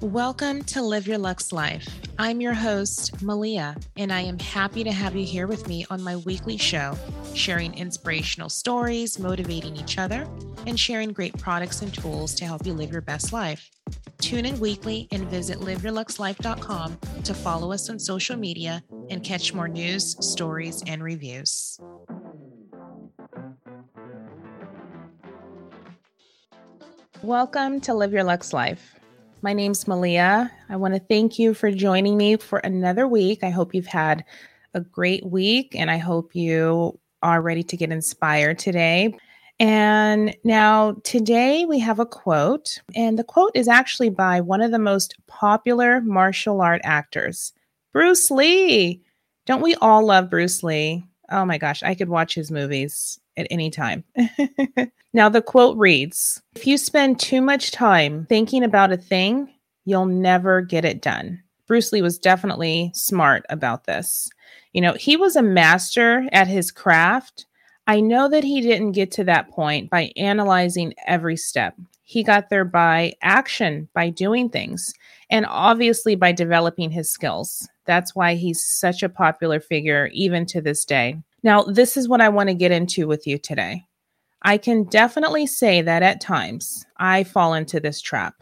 Welcome to Live Your Luxe Life. I'm your host, Malia, and I am happy to have you here with me on my weekly show, sharing inspirational stories, motivating each other, and sharing great products and tools to help you live your best life. Tune in weekly and visit liveyourluxelife.com to follow us on social media and catch more news, stories, and reviews. Welcome to Live Your Luxe Life. My name's Malia. I want to thank you for joining me for another week. I hope you've had a great week and I hope you are ready to get inspired today. And now, today we have a quote, and the quote is actually by one of the most popular martial art actors, Bruce Lee. Don't we all love Bruce Lee? Oh my gosh, I could watch his movies at any time. now, the quote reads If you spend too much time thinking about a thing, you'll never get it done. Bruce Lee was definitely smart about this. You know, he was a master at his craft. I know that he didn't get to that point by analyzing every step. He got there by action, by doing things, and obviously by developing his skills. That's why he's such a popular figure, even to this day. Now, this is what I want to get into with you today. I can definitely say that at times I fall into this trap.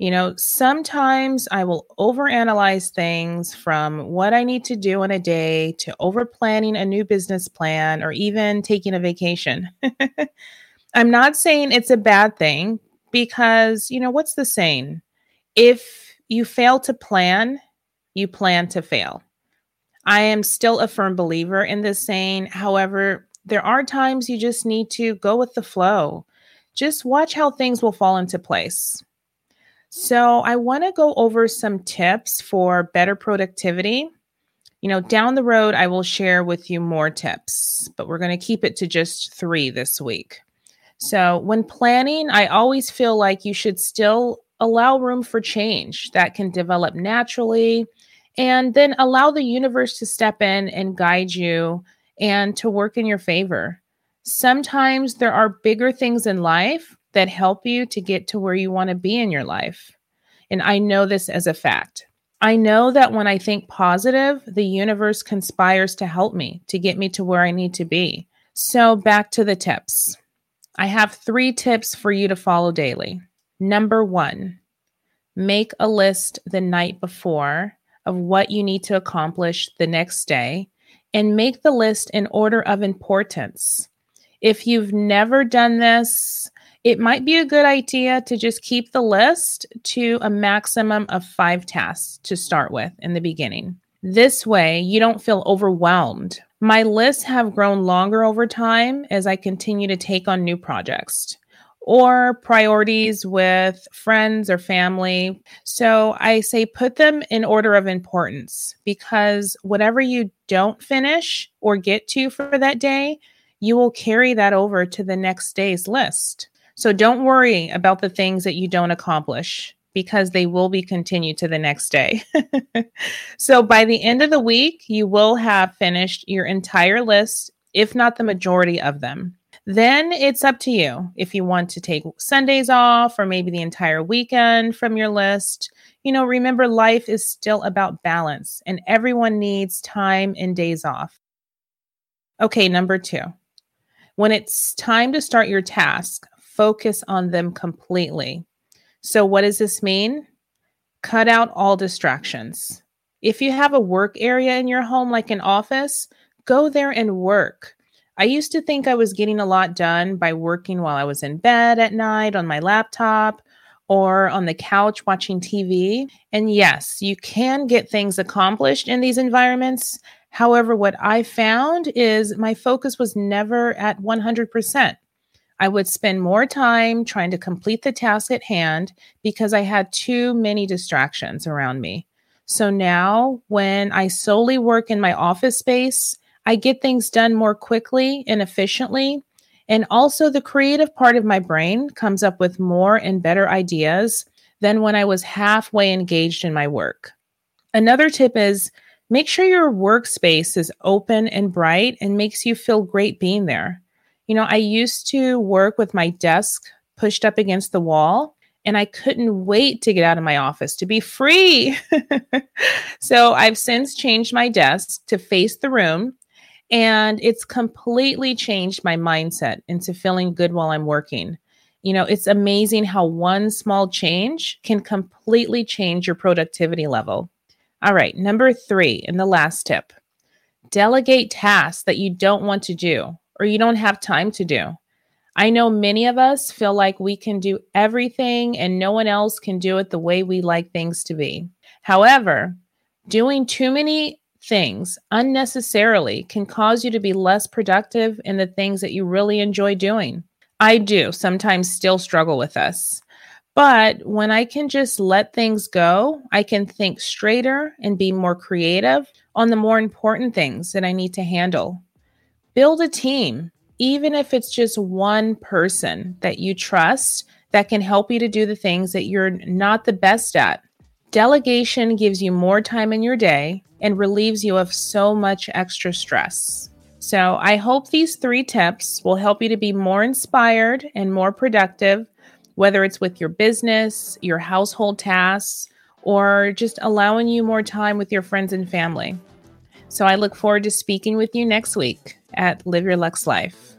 You know, sometimes I will overanalyze things from what I need to do in a day to over planning a new business plan or even taking a vacation. I'm not saying it's a bad thing because, you know, what's the saying? If you fail to plan, you plan to fail. I am still a firm believer in this saying. However, there are times you just need to go with the flow. Just watch how things will fall into place. So, I want to go over some tips for better productivity. You know, down the road, I will share with you more tips, but we're going to keep it to just three this week. So, when planning, I always feel like you should still allow room for change that can develop naturally and then allow the universe to step in and guide you and to work in your favor. Sometimes there are bigger things in life that help you to get to where you want to be in your life. And I know this as a fact. I know that when I think positive, the universe conspires to help me to get me to where I need to be. So, back to the tips. I have three tips for you to follow daily. Number one, make a list the night before of what you need to accomplish the next day and make the list in order of importance. If you've never done this, it might be a good idea to just keep the list to a maximum of five tasks to start with in the beginning. This way, you don't feel overwhelmed. My lists have grown longer over time as I continue to take on new projects or priorities with friends or family. So I say put them in order of importance because whatever you don't finish or get to for that day, you will carry that over to the next day's list. So don't worry about the things that you don't accomplish because they will be continued to the next day. so by the end of the week, you will have finished your entire list, if not the majority of them. Then it's up to you if you want to take Sundays off or maybe the entire weekend from your list. You know, remember life is still about balance and everyone needs time and days off. Okay, number two. When it's time to start your task, focus on them completely. So, what does this mean? Cut out all distractions. If you have a work area in your home, like an office, go there and work. I used to think I was getting a lot done by working while I was in bed at night on my laptop or on the couch watching TV. And yes, you can get things accomplished in these environments. However, what I found is my focus was never at 100%. I would spend more time trying to complete the task at hand because I had too many distractions around me. So now, when I solely work in my office space, I get things done more quickly and efficiently. And also, the creative part of my brain comes up with more and better ideas than when I was halfway engaged in my work. Another tip is make sure your workspace is open and bright and makes you feel great being there. You know, I used to work with my desk pushed up against the wall, and I couldn't wait to get out of my office to be free. so I've since changed my desk to face the room, and it's completely changed my mindset into feeling good while I'm working. You know, it's amazing how one small change can completely change your productivity level. All right, number three, and the last tip delegate tasks that you don't want to do or you don't have time to do. I know many of us feel like we can do everything and no one else can do it the way we like things to be. However, doing too many things unnecessarily can cause you to be less productive in the things that you really enjoy doing. I do sometimes still struggle with this. But when I can just let things go, I can think straighter and be more creative on the more important things that I need to handle. Build a team, even if it's just one person that you trust that can help you to do the things that you're not the best at. Delegation gives you more time in your day and relieves you of so much extra stress. So, I hope these three tips will help you to be more inspired and more productive, whether it's with your business, your household tasks, or just allowing you more time with your friends and family. So, I look forward to speaking with you next week at Live Your Luxe Life.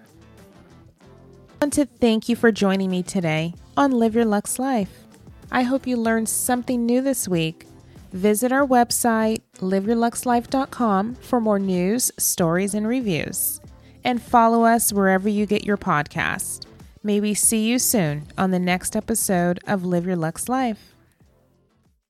I want to thank you for joining me today on Live Your Luxe Life. I hope you learned something new this week. Visit our website, liveyourluxelife.com, for more news, stories, and reviews. And follow us wherever you get your podcast. May we see you soon on the next episode of Live Your Luxe Life.